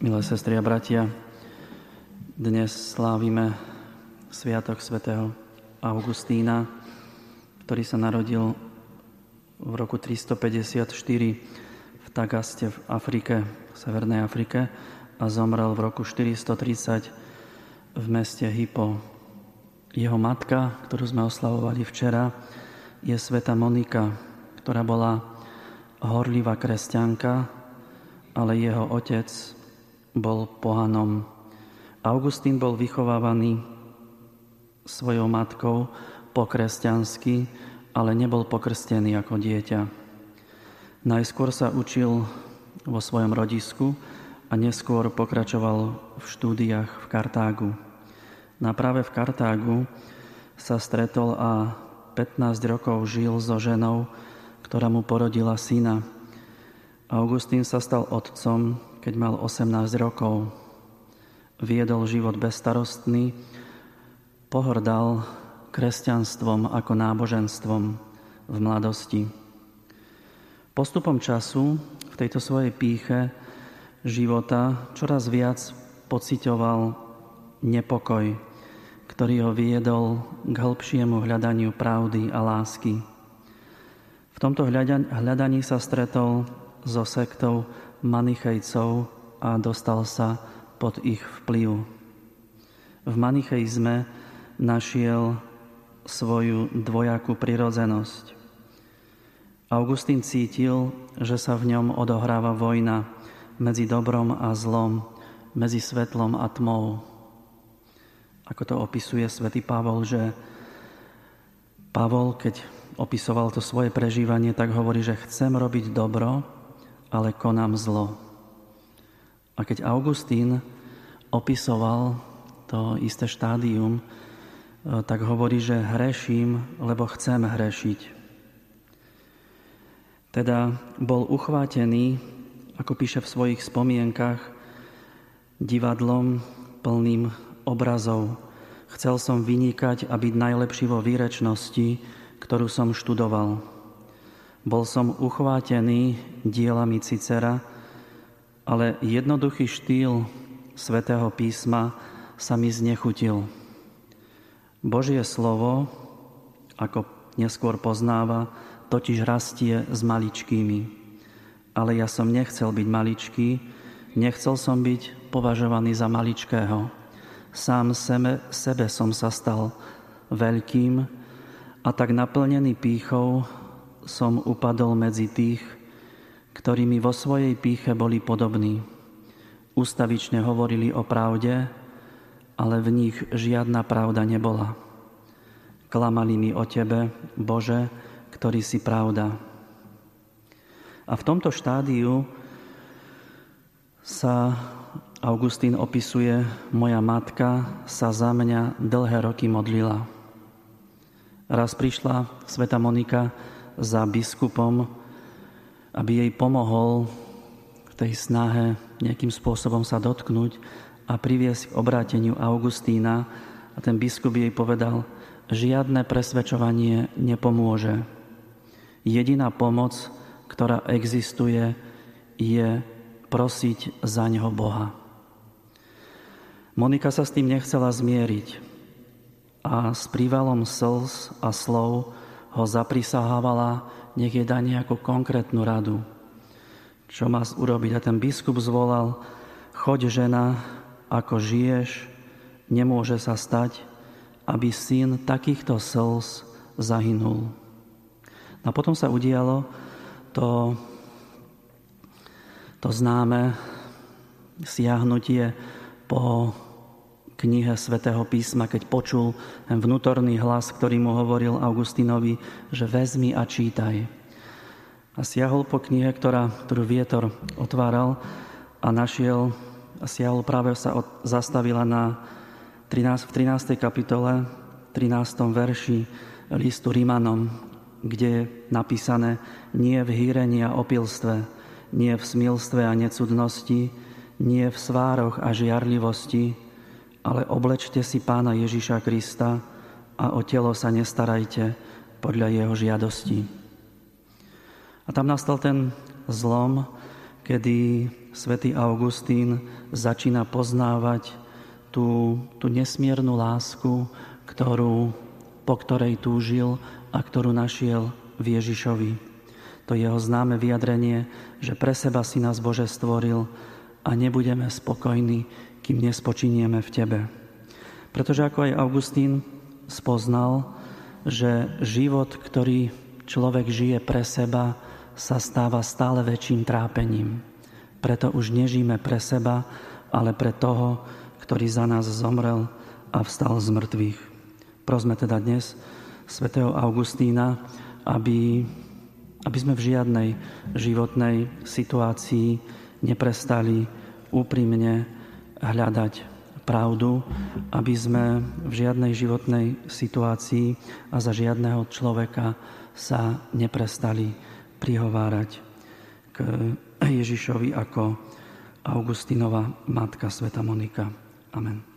Milé sestry a bratia, dnes slávime Sviatok svätého Augustína, ktorý sa narodil v roku 354 v Tagaste v Afrike, v Severnej Afrike a zomrel v roku 430 v meste Hippo. Jeho matka, ktorú sme oslavovali včera, je sveta Monika, ktorá bola horlivá kresťanka, ale jeho otec bol pohanom. Augustín bol vychovávaný svojou matkou po kresťansky, ale nebol pokrstený ako dieťa. Najskôr sa učil vo svojom rodisku a neskôr pokračoval v štúdiách v Kartágu. Na práve v Kartágu sa stretol a 15 rokov žil so ženou, ktorá mu porodila syna. Augustín sa stal otcom keď mal 18 rokov, viedol život bezstarostný, pohrdal kresťanstvom ako náboženstvom v mladosti. Postupom času v tejto svojej píche života čoraz viac pocitoval nepokoj, ktorý ho viedol k hĺbšiemu hľadaniu pravdy a lásky. V tomto hľadaní sa stretol so sektou manichejcov a dostal sa pod ich vplyv. V manichejzme našiel svoju dvojakú prirodzenosť. Augustín cítil, že sa v ňom odohráva vojna medzi dobrom a zlom, medzi svetlom a tmou. Ako to opisuje svätý Pavol, že Pavol, keď opisoval to svoje prežívanie, tak hovorí, že chcem robiť dobro, ale konám zlo. A keď Augustín opisoval to isté štádium, e, tak hovorí, že hreším, lebo chcem hrešiť. Teda bol uchvátený, ako píše v svojich spomienkach, divadlom plným obrazov. Chcel som vynikať a byť najlepší vo výrečnosti, ktorú som študoval. Bol som uchvátený dielami Cicera, ale jednoduchý štýl svätého písma sa mi znechutil. Božie slovo, ako neskôr poznáva, totiž rastie s maličkými. Ale ja som nechcel byť maličký, nechcel som byť považovaný za maličkého. Sám sebe, sebe som sa stal veľkým a tak naplnený pýchou som upadol medzi tých, ktorí mi vo svojej píche boli podobní. Ústavične hovorili o pravde, ale v nich žiadna pravda nebola. Klamali mi o Tebe, Bože, ktorý si pravda. A v tomto štádiu sa Augustín opisuje, moja matka sa za mňa dlhé roky modlila. Raz prišla sveta Monika za biskupom, aby jej pomohol v tej snahe nejakým spôsobom sa dotknúť a priviesť k obráteniu Augustína. A ten biskup jej povedal, žiadne presvedčovanie nepomôže. Jediná pomoc, ktorá existuje, je prosiť za neho Boha. Monika sa s tým nechcela zmieriť a s prívalom slz a slov ho zaprisahávala, nech jej dá nejakú konkrétnu radu. Čo má urobiť? A ten biskup zvolal, choď žena, ako žiješ, nemôže sa stať, aby syn takýchto slz zahynul. A potom sa udialo to, to známe siahnutie po knihe svätého písma, keď počul vnútorný hlas, ktorý mu hovoril Augustinovi, že vezmi a čítaj. A siahol po knihe, ktorá, ktorú vietor otváral a našiel, a siahol práve sa od, zastavila na 13, v 13. kapitole, 13. verši listu Rímanom, kde je napísané nie v hýrení a opilstve, nie v smilstve a necudnosti, nie v svároch a žiarlivosti, ale oblečte si pána Ježiša Krista a o telo sa nestarajte podľa jeho žiadosti. A tam nastal ten zlom, kedy svätý Augustín začína poznávať tú, tú nesmiernu lásku, ktorú, po ktorej túžil a ktorú našiel v Ježišovi. To jeho známe vyjadrenie, že pre seba si nás Bože stvoril a nebudeme spokojní, kým nespočinieme v Tebe. Pretože ako aj Augustín spoznal, že život, ktorý človek žije pre seba, sa stáva stále väčším trápením. Preto už nežijeme pre seba, ale pre toho, ktorý za nás zomrel a vstal z mŕtvych. Prosme teda dnes svätého Augustína, aby, aby sme v žiadnej životnej situácii neprestali úprimne hľadať pravdu, aby sme v žiadnej životnej situácii a za žiadneho človeka sa neprestali prihovárať k Ježišovi ako Augustinova matka Sveta Monika. Amen.